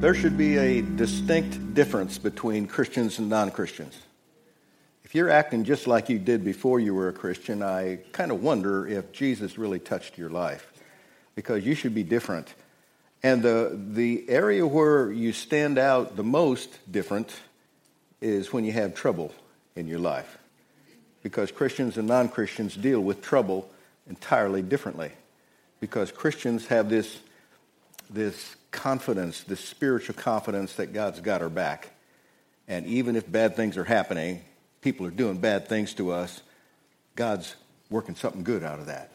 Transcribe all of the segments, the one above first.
There should be a distinct difference between Christians and non Christians. If you're acting just like you did before you were a Christian, I kind of wonder if Jesus really touched your life because you should be different. And the, the area where you stand out the most different is when you have trouble in your life because Christians and non Christians deal with trouble entirely differently because Christians have this, this confidence, this spiritual confidence that God's got our back. And even if bad things are happening, people are doing bad things to us, God's working something good out of that.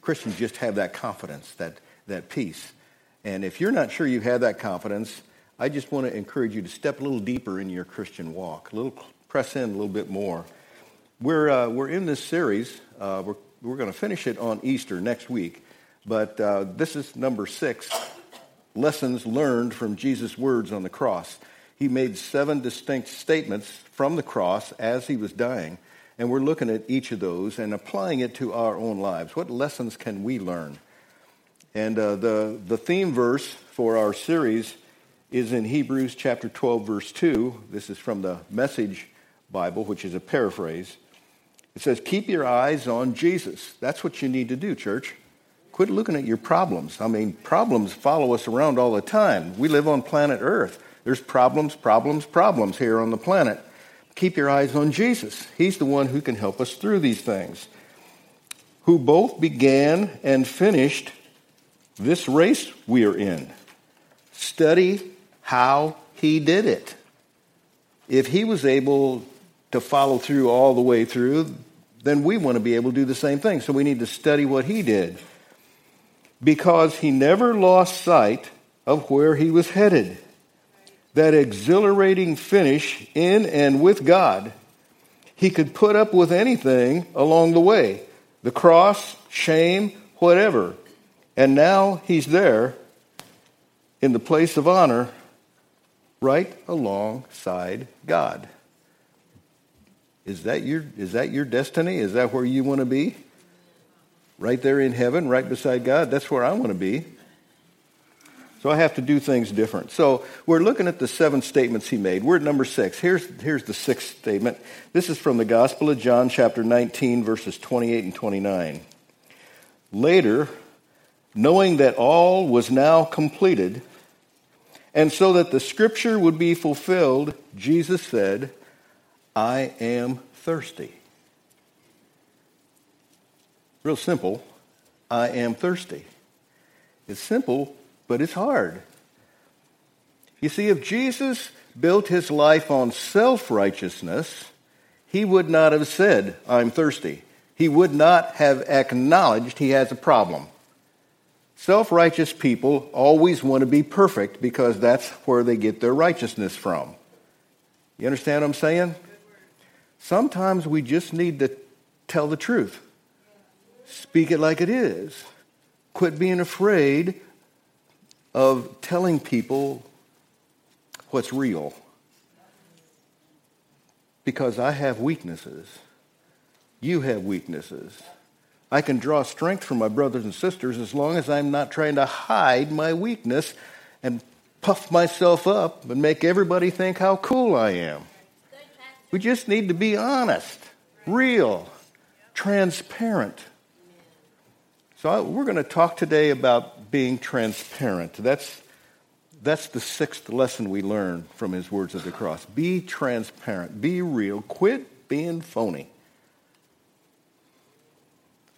Christians just have that confidence, that, that peace. And if you're not sure you have that confidence, I just want to encourage you to step a little deeper in your Christian walk, a little press in a little bit more. We're, uh, we're in this series. Uh, we're, we're going to finish it on Easter next week. But uh, this is number six lessons learned from Jesus' words on the cross. He made seven distinct statements from the cross as he was dying. And we're looking at each of those and applying it to our own lives. What lessons can we learn? And uh, the, the theme verse for our series is in Hebrews chapter 12, verse 2. This is from the Message Bible, which is a paraphrase. It says, Keep your eyes on Jesus. That's what you need to do, church. Quit looking at your problems. I mean, problems follow us around all the time. We live on planet Earth. There's problems, problems, problems here on the planet. Keep your eyes on Jesus. He's the one who can help us through these things. Who both began and finished this race we are in. Study how he did it. If he was able to follow through all the way through, then we want to be able to do the same thing. So we need to study what he did because he never lost sight of where he was headed. That exhilarating finish in and with God. He could put up with anything along the way the cross, shame, whatever. And now he's there in the place of honor right alongside God. Is that your, is that your destiny? Is that where you want to be? Right there in heaven, right beside God. That's where I want to be. So I have to do things different. So we're looking at the seven statements he made. We're at number six. Here's, here's the sixth statement. This is from the Gospel of John, chapter 19, verses 28 and 29. Later, knowing that all was now completed, and so that the scripture would be fulfilled, Jesus said, I am thirsty. Real simple. I am thirsty. It's simple, but it's hard. You see, if Jesus built his life on self righteousness, he would not have said, I'm thirsty. He would not have acknowledged he has a problem. Self righteous people always want to be perfect because that's where they get their righteousness from. You understand what I'm saying? Sometimes we just need to tell the truth. Speak it like it is. Quit being afraid of telling people what's real. Because I have weaknesses. You have weaknesses. I can draw strength from my brothers and sisters as long as I'm not trying to hide my weakness and puff myself up and make everybody think how cool I am. We just need to be honest, real, transparent. So I, we're going to talk today about being transparent. That's, that's the sixth lesson we learn from his words of the cross. Be transparent. Be real. Quit being phony.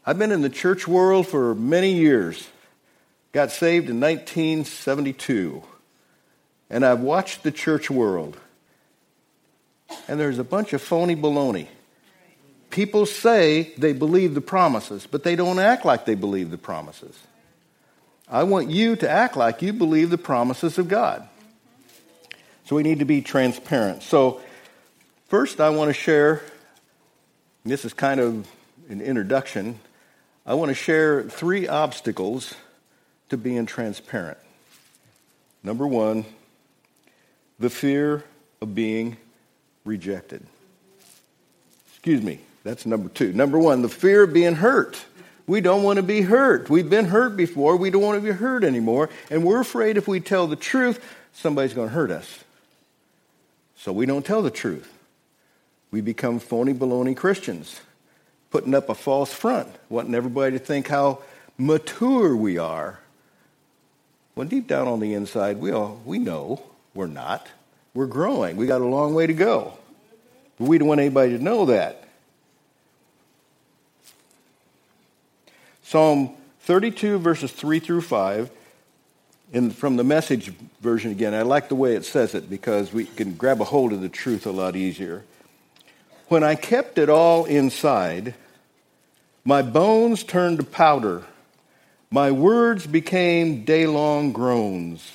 I've been in the church world for many years. Got saved in 1972. And I've watched the church world. And there's a bunch of phony baloney. People say they believe the promises, but they don't act like they believe the promises. I want you to act like you believe the promises of God. So we need to be transparent. So, first, I want to share this is kind of an introduction. I want to share three obstacles to being transparent. Number one, the fear of being rejected. Excuse me, that's number two. Number one, the fear of being hurt. We don't want to be hurt. We've been hurt before. We don't want to be hurt anymore. And we're afraid if we tell the truth, somebody's going to hurt us. So we don't tell the truth. We become phony baloney Christians, putting up a false front, wanting everybody to think how mature we are. When deep down on the inside, we, all, we know we're not. We're growing. We got a long way to go. But we don't want anybody to know that. Psalm 32, verses 3 through 5, in, from the message version again, I like the way it says it because we can grab a hold of the truth a lot easier. When I kept it all inside, my bones turned to powder. My words became day long groans.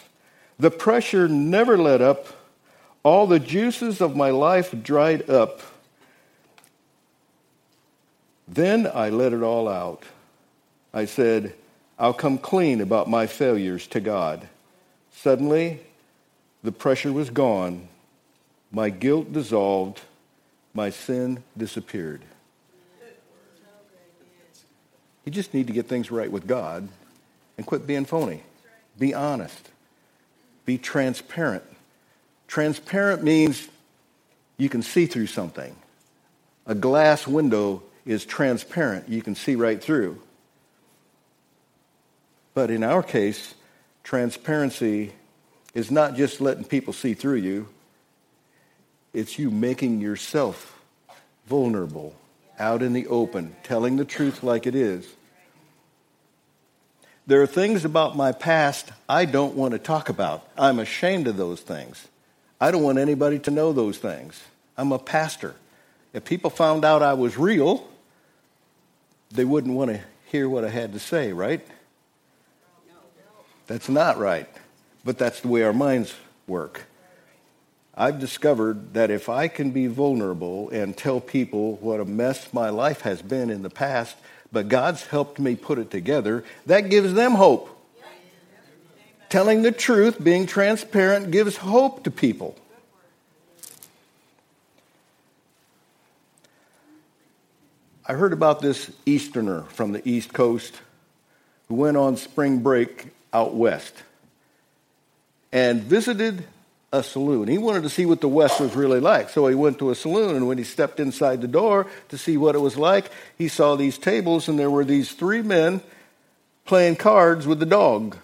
The pressure never let up. All the juices of my life dried up. Then I let it all out. I said, I'll come clean about my failures to God. Suddenly, the pressure was gone. My guilt dissolved. My sin disappeared. You just need to get things right with God and quit being phony. Be honest. Be transparent. Transparent means you can see through something. A glass window is transparent, you can see right through. But in our case, transparency is not just letting people see through you, it's you making yourself vulnerable, out in the open, telling the truth like it is. There are things about my past I don't want to talk about. I'm ashamed of those things. I don't want anybody to know those things. I'm a pastor. If people found out I was real, they wouldn't want to hear what I had to say, right? That's not right. But that's the way our minds work. I've discovered that if I can be vulnerable and tell people what a mess my life has been in the past, but God's helped me put it together, that gives them hope. Telling the truth, being transparent, gives hope to people. I heard about this Easterner from the East Coast who went on spring break out west and visited a saloon. He wanted to see what the West was really like. So he went to a saloon, and when he stepped inside the door to see what it was like, he saw these tables, and there were these three men playing cards with the dog.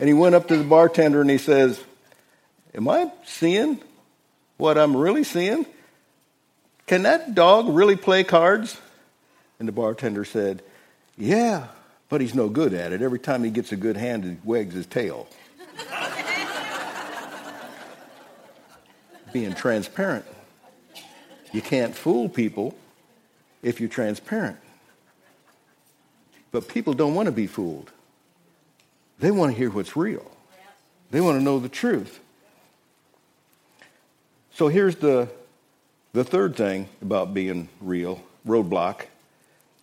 And he went up to the bartender and he says, Am I seeing what I'm really seeing? Can that dog really play cards? And the bartender said, Yeah, but he's no good at it. Every time he gets a good hand, he wags his tail. being transparent. You can't fool people if you're transparent. But people don't want to be fooled. They want to hear what's real. They want to know the truth. So here's the, the third thing about being real roadblock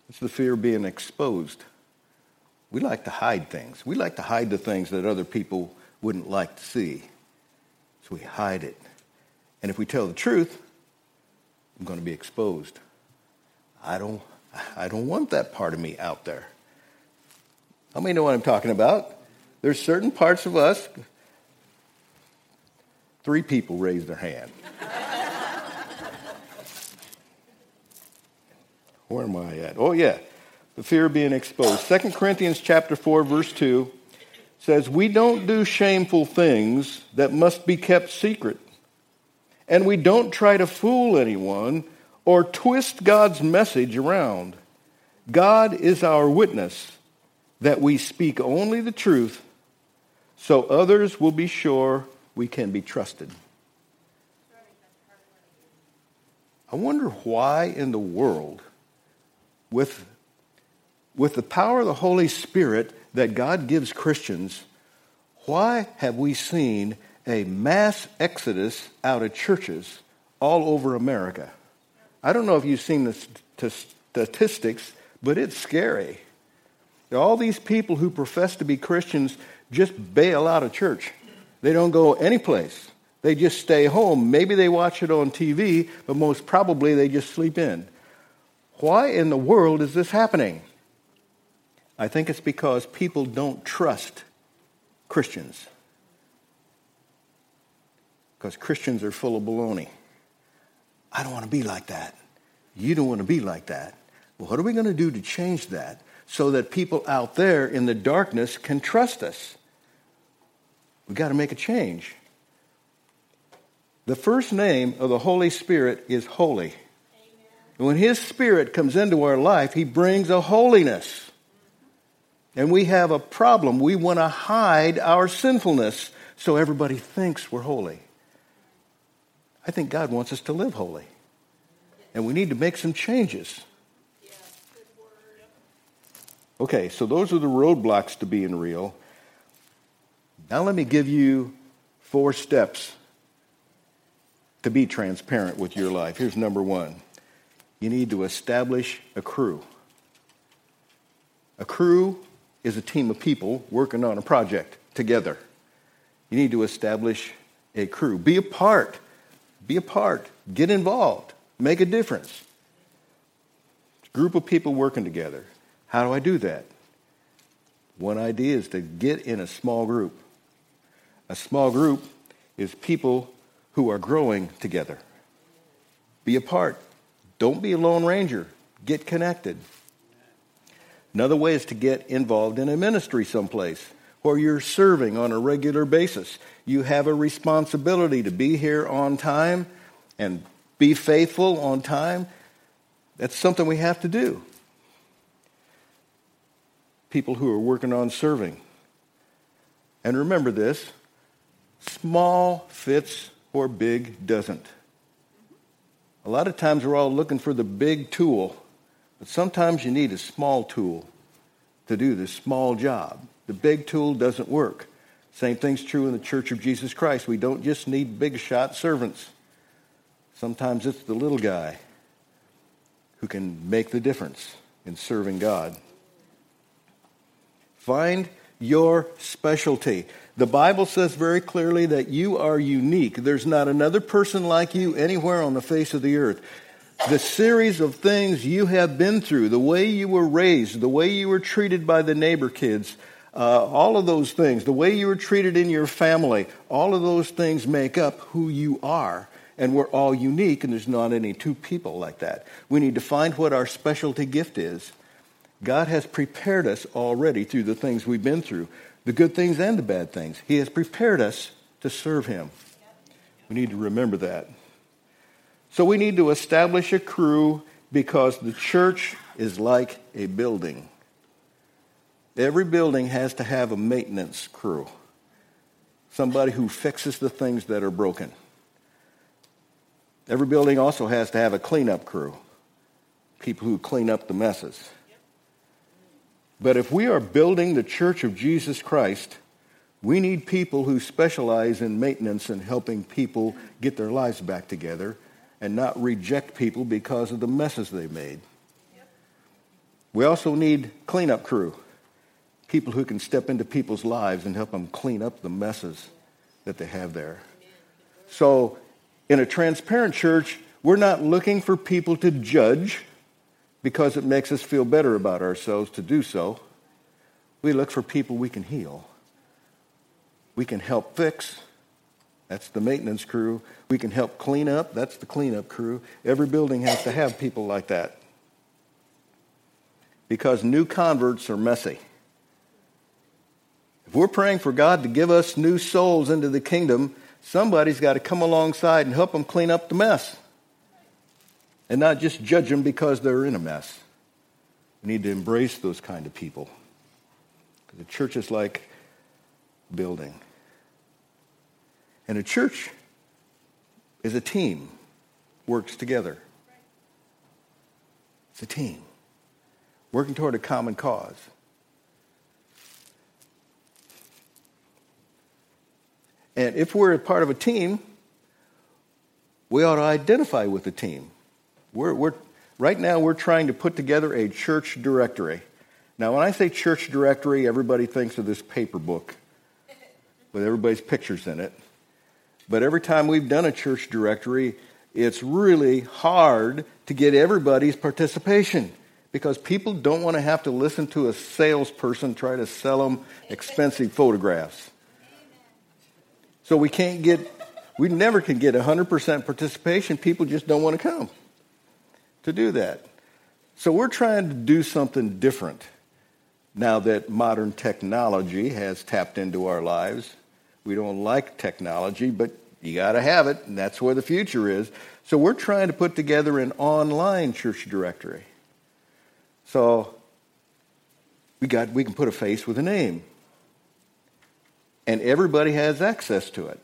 it's the fear of being exposed. We like to hide things. We like to hide the things that other people wouldn't like to see. So we hide it. And if we tell the truth, I'm going to be exposed. I don't, I don't want that part of me out there. How many know what I'm talking about? There's certain parts of us. Three people raised their hand. Where am I at? Oh yeah, the fear of being exposed. 2 Corinthians chapter 4 verse 2 says, "We don't do shameful things that must be kept secret." and we don't try to fool anyone or twist God's message around. God is our witness that we speak only the truth so others will be sure we can be trusted. I wonder why in the world, with, with the power of the Holy Spirit that God gives Christians, why have we seen a mass exodus out of churches all over America. I don't know if you've seen the statistics, but it's scary. All these people who profess to be Christians just bail out of church. They don't go anyplace. They just stay home. Maybe they watch it on TV, but most probably they just sleep in. Why in the world is this happening? I think it's because people don't trust Christians. because Christians are full of baloney. I don't want to be like that. You don't want to be like that. Well, what are we going to do to change that so that people out there in the darkness can trust us? We've got to make a change. The first name of the Holy Spirit is holy. And when His Spirit comes into our life, He brings a holiness. And we have a problem. We want to hide our sinfulness so everybody thinks we're holy. I think God wants us to live holy. And we need to make some changes. Okay, so those are the roadblocks to being real. Now, let me give you four steps to be transparent with your life. Here's number one you need to establish a crew. A crew is a team of people working on a project together. You need to establish a crew. Be a part. Be a part. Get involved. Make a difference. Group of people working together. How do I do that? One idea is to get in a small group. A small group is people who are growing together. Be a part. Don't be a lone ranger. Get connected. Another way is to get involved in a ministry someplace where you're serving on a regular basis. You have a responsibility to be here on time and be faithful on time. That's something we have to do. People who are working on serving. And remember this small fits or big doesn't. A lot of times we're all looking for the big tool, but sometimes you need a small tool to do this small job. The big tool doesn't work. Same thing's true in the Church of Jesus Christ. We don't just need big shot servants. Sometimes it's the little guy who can make the difference in serving God. Find your specialty. The Bible says very clearly that you are unique. There's not another person like you anywhere on the face of the earth. The series of things you have been through, the way you were raised, the way you were treated by the neighbor kids, uh, all of those things, the way you were treated in your family, all of those things make up who you are. And we're all unique, and there's not any two people like that. We need to find what our specialty gift is God has prepared us already through the things we've been through, the good things and the bad things. He has prepared us to serve Him. We need to remember that. So we need to establish a crew because the church is like a building. Every building has to have a maintenance crew, somebody who fixes the things that are broken. Every building also has to have a cleanup crew, people who clean up the messes. But if we are building the church of Jesus Christ, we need people who specialize in maintenance and helping people get their lives back together and not reject people because of the messes they made. We also need cleanup crew, people who can step into people's lives and help them clean up the messes that they have there. So, in a transparent church, we're not looking for people to judge because it makes us feel better about ourselves to do so. We look for people we can heal. We can help fix. That's the maintenance crew. We can help clean up. That's the cleanup crew. Every building has to have people like that. Because new converts are messy. If we're praying for God to give us new souls into the kingdom, somebody's got to come alongside and help them clean up the mess and not just judge them because they're in a mess. We need to embrace those kind of people. The church is like building. And a church is a team, works together. It's a team, working toward a common cause. And if we're a part of a team, we ought to identify with the team. We're, we're, right now, we're trying to put together a church directory. Now, when I say church directory, everybody thinks of this paper book with everybody's pictures in it. But every time we've done a church directory, it's really hard to get everybody's participation because people don't want to have to listen to a salesperson try to sell them expensive photographs. So we can't get We never can get 100% participation. People just don't want to come to do that. So we're trying to do something different now that modern technology has tapped into our lives. We don't like technology, but you got to have it, and that's where the future is. So we're trying to put together an online church directory. So we got we can put a face with a name. And everybody has access to it.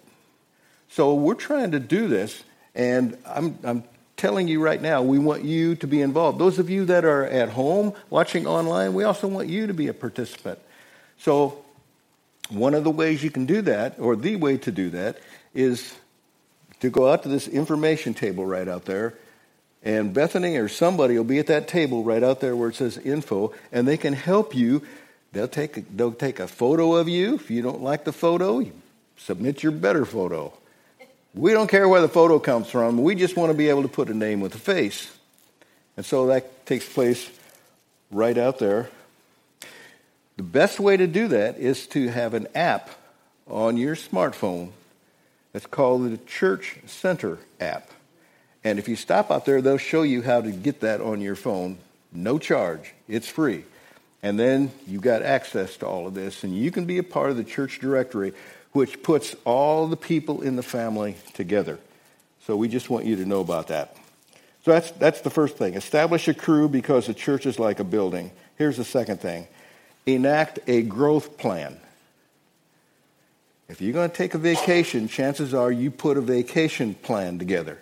So we're trying to do this, and I'm, I'm telling you right now, we want you to be involved. Those of you that are at home watching online, we also want you to be a participant. So, one of the ways you can do that, or the way to do that, is to go out to this information table right out there. And Bethany or somebody will be at that table right out there where it says info, and they can help you. They'll take a, they'll take a photo of you. If you don't like the photo, you submit your better photo. We don't care where the photo comes from. We just want to be able to put a name with a face. And so that takes place right out there. The best way to do that is to have an app on your smartphone that's called the Church Center app. And if you stop out there, they'll show you how to get that on your phone. No charge, it's free. And then you've got access to all of this, and you can be a part of the church directory which puts all the people in the family together. So we just want you to know about that. So that's, that's the first thing. Establish a crew because the church is like a building. Here's the second thing enact a growth plan. If you're going to take a vacation, chances are you put a vacation plan together.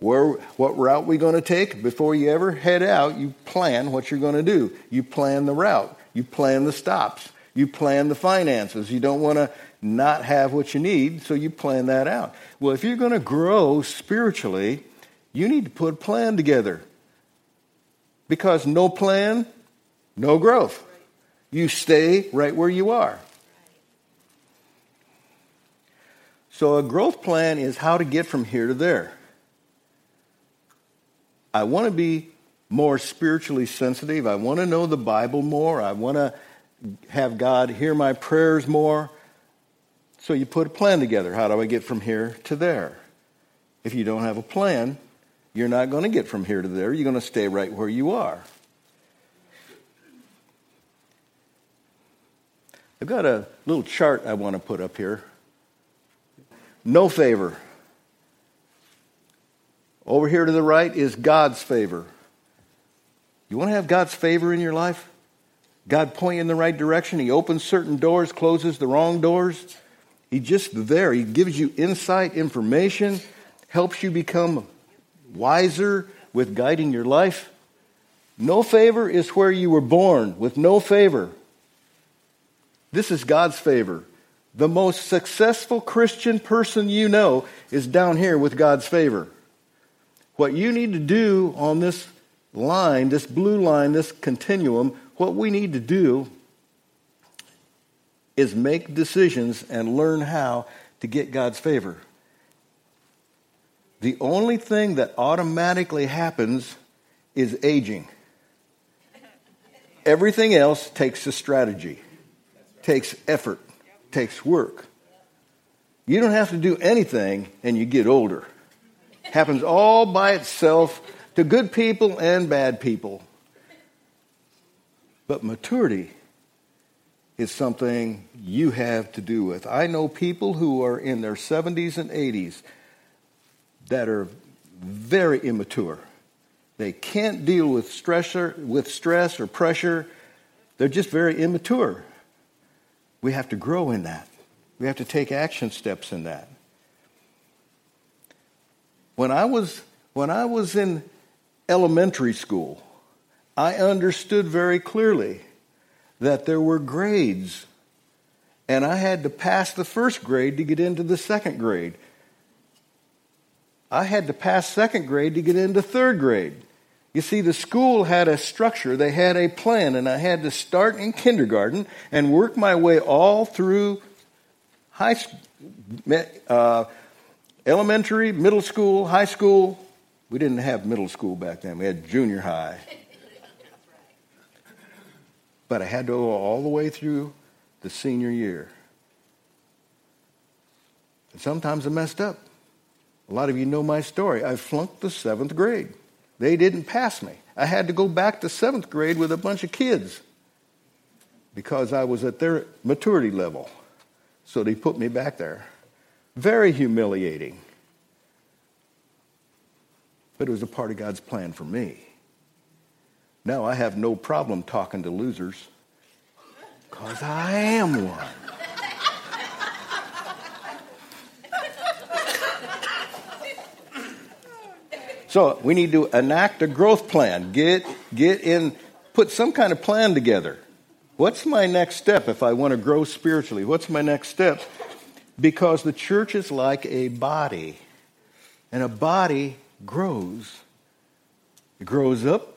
Where, what route we going to take before you ever head out? You plan what you're going to do. You plan the route. You plan the stops. You plan the finances. You don't want to not have what you need, so you plan that out. Well, if you're going to grow spiritually, you need to put a plan together. Because no plan, no growth. You stay right where you are. So, a growth plan is how to get from here to there. I want to be more spiritually sensitive. I want to know the Bible more. I want to have God hear my prayers more. So you put a plan together. How do I get from here to there? If you don't have a plan, you're not going to get from here to there. You're going to stay right where you are. I've got a little chart I want to put up here. No favor. Over here to the right is God's favor. You want to have God's favor in your life? God point you in the right direction. He opens certain doors, closes the wrong doors. He's just there. He gives you insight, information, helps you become wiser with guiding your life. No favor is where you were born, with no favor. This is God's favor. The most successful Christian person you know is down here with God's favor. What you need to do on this line, this blue line, this continuum, what we need to do is make decisions and learn how to get God's favor. The only thing that automatically happens is aging. Everything else takes a strategy, takes effort, takes work. You don't have to do anything and you get older. Happens all by itself to good people and bad people. But maturity is something you have to do with. I know people who are in their 70s and 80s that are very immature. They can't deal with stress or, with stress or pressure. They're just very immature. We have to grow in that. We have to take action steps in that. When I was when I was in elementary school, I understood very clearly that there were grades. And I had to pass the first grade to get into the second grade. I had to pass second grade to get into third grade. You see, the school had a structure, they had a plan, and I had to start in kindergarten and work my way all through high, uh, elementary, middle school, high school. We didn't have middle school back then, we had junior high but I had to go all the way through the senior year. Sometimes I messed up. A lot of you know my story. I flunked the seventh grade. They didn't pass me. I had to go back to seventh grade with a bunch of kids because I was at their maturity level. So they put me back there. Very humiliating. But it was a part of God's plan for me. Now I have no problem talking to losers because I am one. So we need to enact a growth plan. Get get in put some kind of plan together. What's my next step if I want to grow spiritually? What's my next step? Because the church is like a body. And a body grows. It grows up,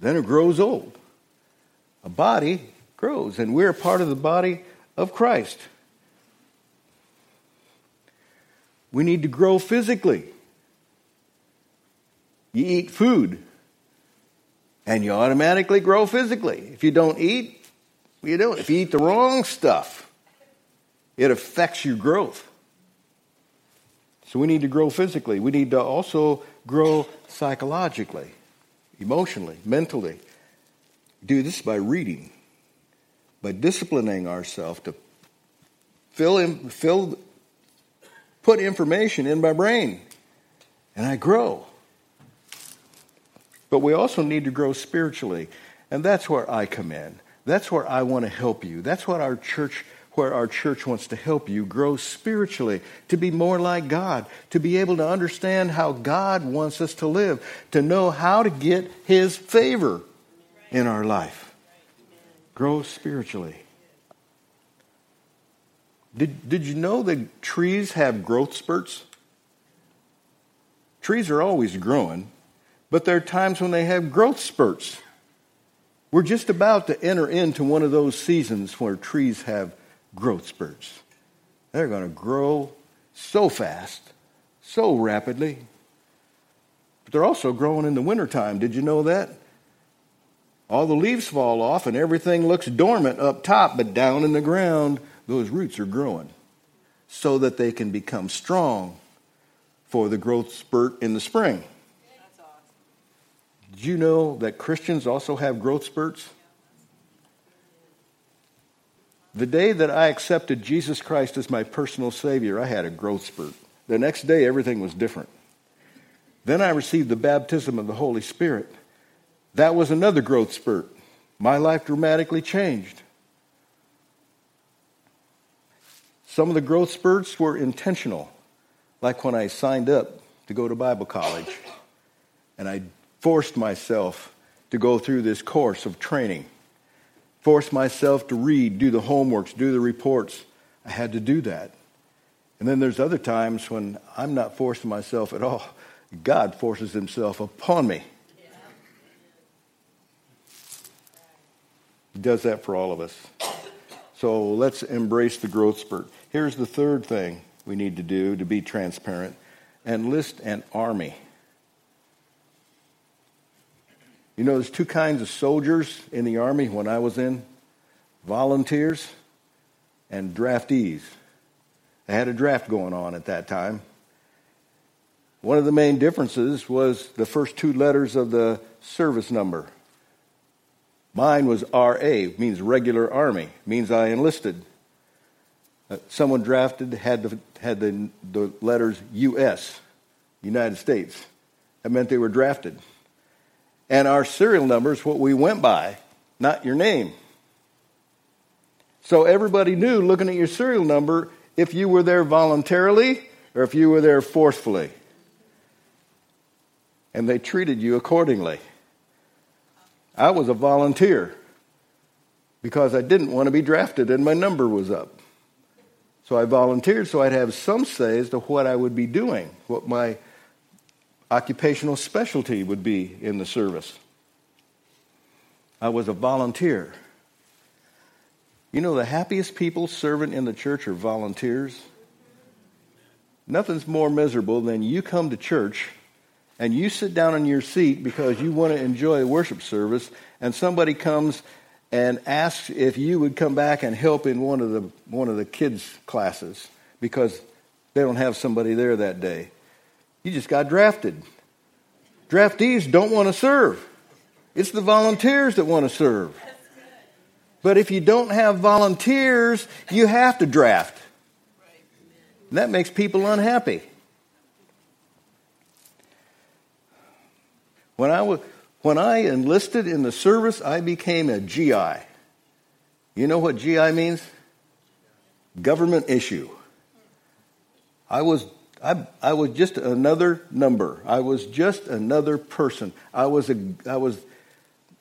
then it grows old. A body grows, and we're part of the body of Christ. We need to grow physically. You eat food, and you automatically grow physically. If you don't eat, you don't. If you eat the wrong stuff, it affects your growth. So we need to grow physically. We need to also grow psychologically, emotionally, mentally. Do this by reading, by disciplining ourselves to fill in, fill, put information in my brain, and I grow. But we also need to grow spiritually. And that's where I come in. That's where I want to help you. That's what our church where our church wants to help you grow spiritually, to be more like God, to be able to understand how God wants us to live, to know how to get His favor in our life. Grow spiritually. Did, did you know that trees have growth spurts? Trees are always growing, but there are times when they have growth spurts. We're just about to enter into one of those seasons where trees have growth spurts. They're going to grow so fast, so rapidly. But they're also growing in the wintertime. Did you know that? All the leaves fall off and everything looks dormant up top, but down in the ground, those roots are growing so that they can become strong for the growth spurt in the spring. Did you know that Christians also have growth spurts? The day that I accepted Jesus Christ as my personal Savior, I had a growth spurt. The next day, everything was different. Then I received the baptism of the Holy Spirit. That was another growth spurt. My life dramatically changed. Some of the growth spurts were intentional, like when I signed up to go to Bible college and I forced myself to go through this course of training, forced myself to read, do the homeworks, do the reports. I had to do that. And then there's other times when I'm not forcing myself at all. God forces himself upon me. He does that for all of us. So let's embrace the growth spurt. Here's the third thing we need to do to be transparent enlist an army. You know, there's two kinds of soldiers in the Army when I was in volunteers and draftees. They had a draft going on at that time. One of the main differences was the first two letters of the service number. Mine was RA, means regular army, means I enlisted. Uh, someone drafted had the, had the, the letters US, United States. That meant they were drafted. And our serial number is what we went by, not your name. So everybody knew, looking at your serial number, if you were there voluntarily or if you were there forcefully. And they treated you accordingly. I was a volunteer because I didn't want to be drafted and my number was up. So I volunteered so I'd have some say as to what I would be doing, what my occupational specialty would be in the service. I was a volunteer. You know, the happiest people serving in the church are volunteers. Nothing's more miserable than you come to church and you sit down in your seat because you want to enjoy a worship service, and somebody comes and asks if you would come back and help in one of the one of the kids' classes because they don't have somebody there that day. You just got drafted. Draftees don't want to serve. It's the volunteers that want to serve. But if you don't have volunteers, you have to draft. And that makes people unhappy. When I, was, when I enlisted in the service, I became a GI. You know what GI means? Government issue. I was, I, I was just another number. I was just another person. I was, a, I was,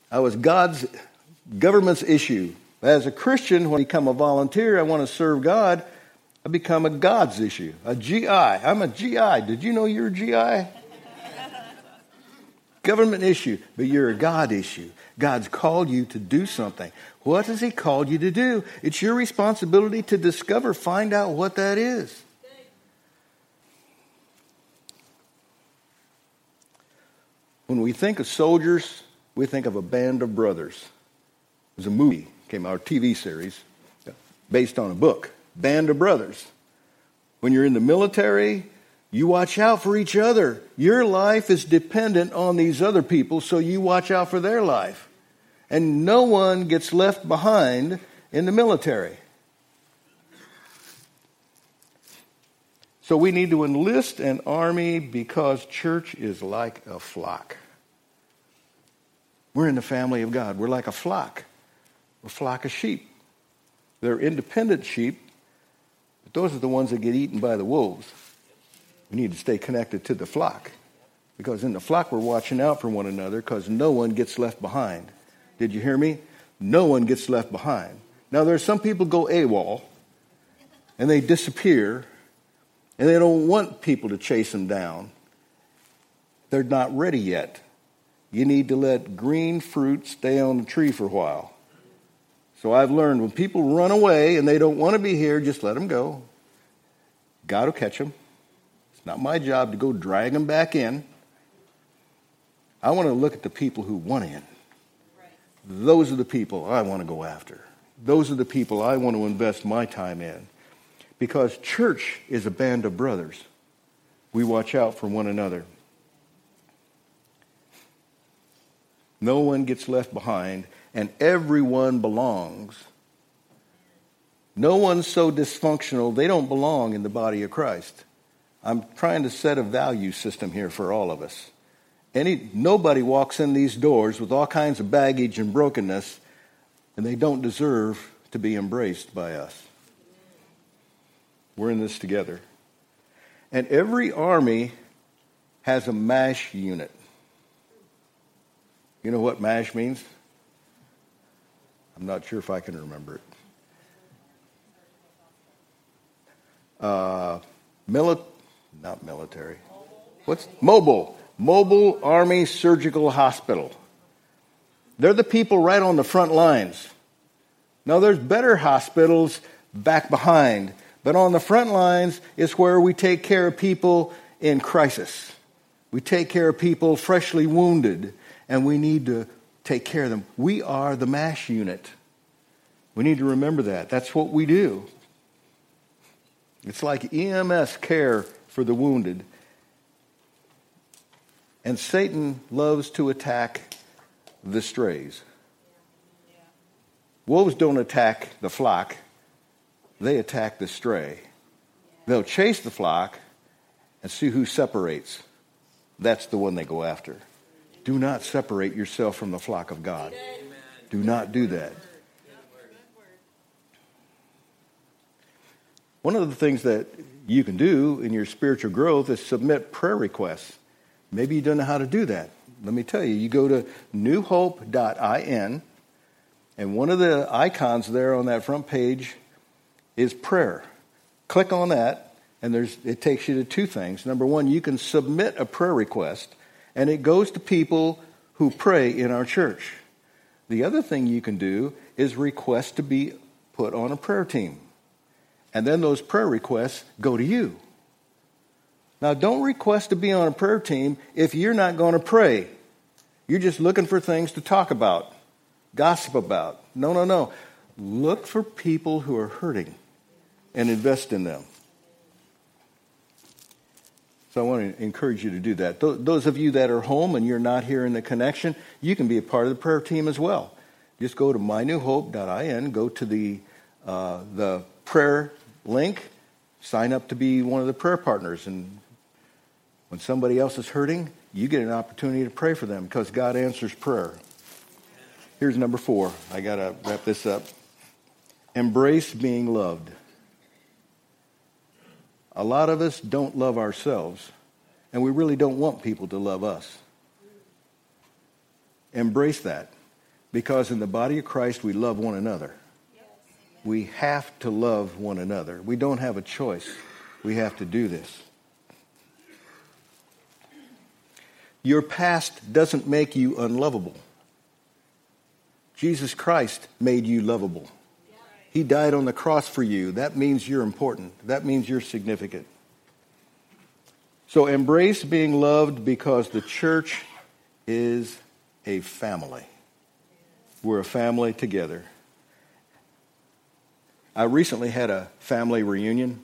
I was God's government's issue. As a Christian, when I become a volunteer, I want to serve God. I become a God's issue, a GI. I'm a GI. Did you know you're a GI? Government issue, but you're a God issue. God's called you to do something. What has He called you to do? It's your responsibility to discover, find out what that is. When we think of soldiers, we think of a band of brothers. Was a movie, came out, a TV series, based on a book, Band of Brothers. When you're in the military, you watch out for each other. Your life is dependent on these other people, so you watch out for their life. And no one gets left behind in the military. So we need to enlist an army because church is like a flock. We're in the family of God. We're like a flock, a flock of sheep. They're independent sheep, but those are the ones that get eaten by the wolves. We need to stay connected to the flock because in the flock we're watching out for one another because no one gets left behind. Did you hear me? No one gets left behind. Now, there are some people go AWOL and they disappear and they don't want people to chase them down. They're not ready yet. You need to let green fruit stay on the tree for a while. So I've learned when people run away and they don't want to be here, just let them go. God will catch them. It's not my job to go drag them back in. I want to look at the people who want in. Those are the people I want to go after. Those are the people I want to invest my time in because church is a band of brothers. We watch out for one another. No one gets left behind, and everyone belongs. No one's so dysfunctional, they don't belong in the body of Christ. I'm trying to set a value system here for all of us. Any, nobody walks in these doors with all kinds of baggage and brokenness, and they don't deserve to be embraced by us. We're in this together. And every army has a MASH unit. You know what MASH means? I'm not sure if I can remember it. Uh, mili- not military. What's mobile? Mobile Army Surgical Hospital. They're the people right on the front lines. Now, there's better hospitals back behind but on the front lines is where we take care of people in crisis. We take care of people freshly wounded, and we need to take care of them. We are the MASH unit. We need to remember that. That's what we do. It's like EMS care for the wounded. And Satan loves to attack the strays. Wolves don't attack the flock, they attack the stray. They'll chase the flock and see who separates. That's the one they go after. Do not separate yourself from the flock of God. Do not do that. One of the things that you can do in your spiritual growth is submit prayer requests. Maybe you don't know how to do that. Let me tell you, you go to newhope.in, and one of the icons there on that front page is prayer. Click on that, and there's, it takes you to two things. Number one, you can submit a prayer request, and it goes to people who pray in our church. The other thing you can do is request to be put on a prayer team. And then those prayer requests go to you. Now, don't request to be on a prayer team if you're not going to pray. You're just looking for things to talk about, gossip about. No, no, no. Look for people who are hurting and invest in them. So I want to encourage you to do that. Those of you that are home and you're not here in the connection, you can be a part of the prayer team as well. Just go to mynewhope.in, go to the, uh, the prayer link, sign up to be one of the prayer partners. And when somebody else is hurting, you get an opportunity to pray for them because God answers prayer. Here's number four. I got to wrap this up. Embrace being loved. A lot of us don't love ourselves, and we really don't want people to love us. Embrace that because in the body of Christ, we love one another. We have to love one another. We don't have a choice. We have to do this. Your past doesn't make you unlovable. Jesus Christ made you lovable. He died on the cross for you. That means you're important. That means you're significant. So embrace being loved because the church is a family. We're a family together. I recently had a family reunion,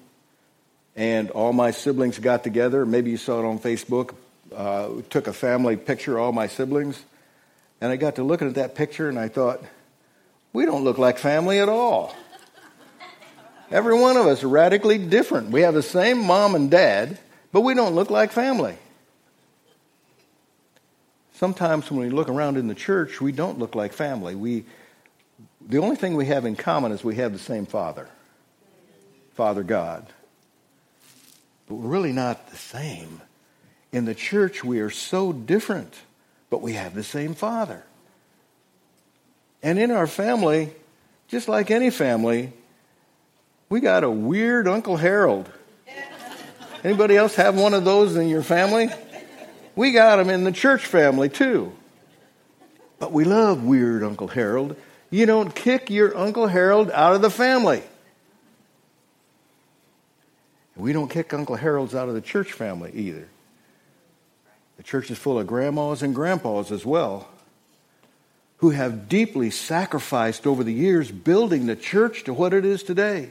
and all my siblings got together. Maybe you saw it on Facebook. Uh, took a family picture, all my siblings, and I got to looking at that picture, and I thought, we don't look like family at all. Every one of us are radically different. We have the same mom and dad, but we don't look like family. Sometimes when we look around in the church, we don't look like family. We, the only thing we have in common is we have the same Father, Father God. But we're really not the same. In the church, we are so different, but we have the same Father. And in our family, just like any family, we got a weird Uncle Harold. Anybody else have one of those in your family? We got them in the church family too. But we love weird Uncle Harold. You don't kick your Uncle Harold out of the family. We don't kick Uncle Harold's out of the church family either. The church is full of grandmas and grandpas as well who have deeply sacrificed over the years building the church to what it is today.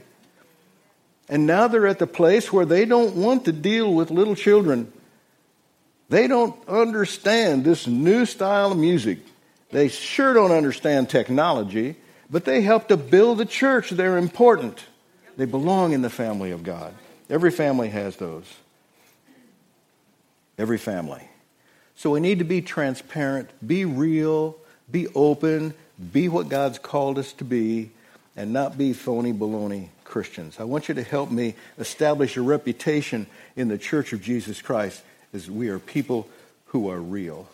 And now they're at the place where they don't want to deal with little children. They don't understand this new style of music. They sure don't understand technology, but they help to build the church. They're important. They belong in the family of God. Every family has those. Every family. So we need to be transparent, be real, be open, be what God's called us to be, and not be phony baloney Christians. I want you to help me establish a reputation in the Church of Jesus Christ as we are people who are real.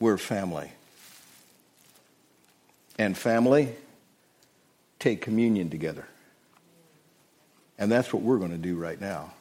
We're family. And family, take communion together. And that's what we're going to do right now.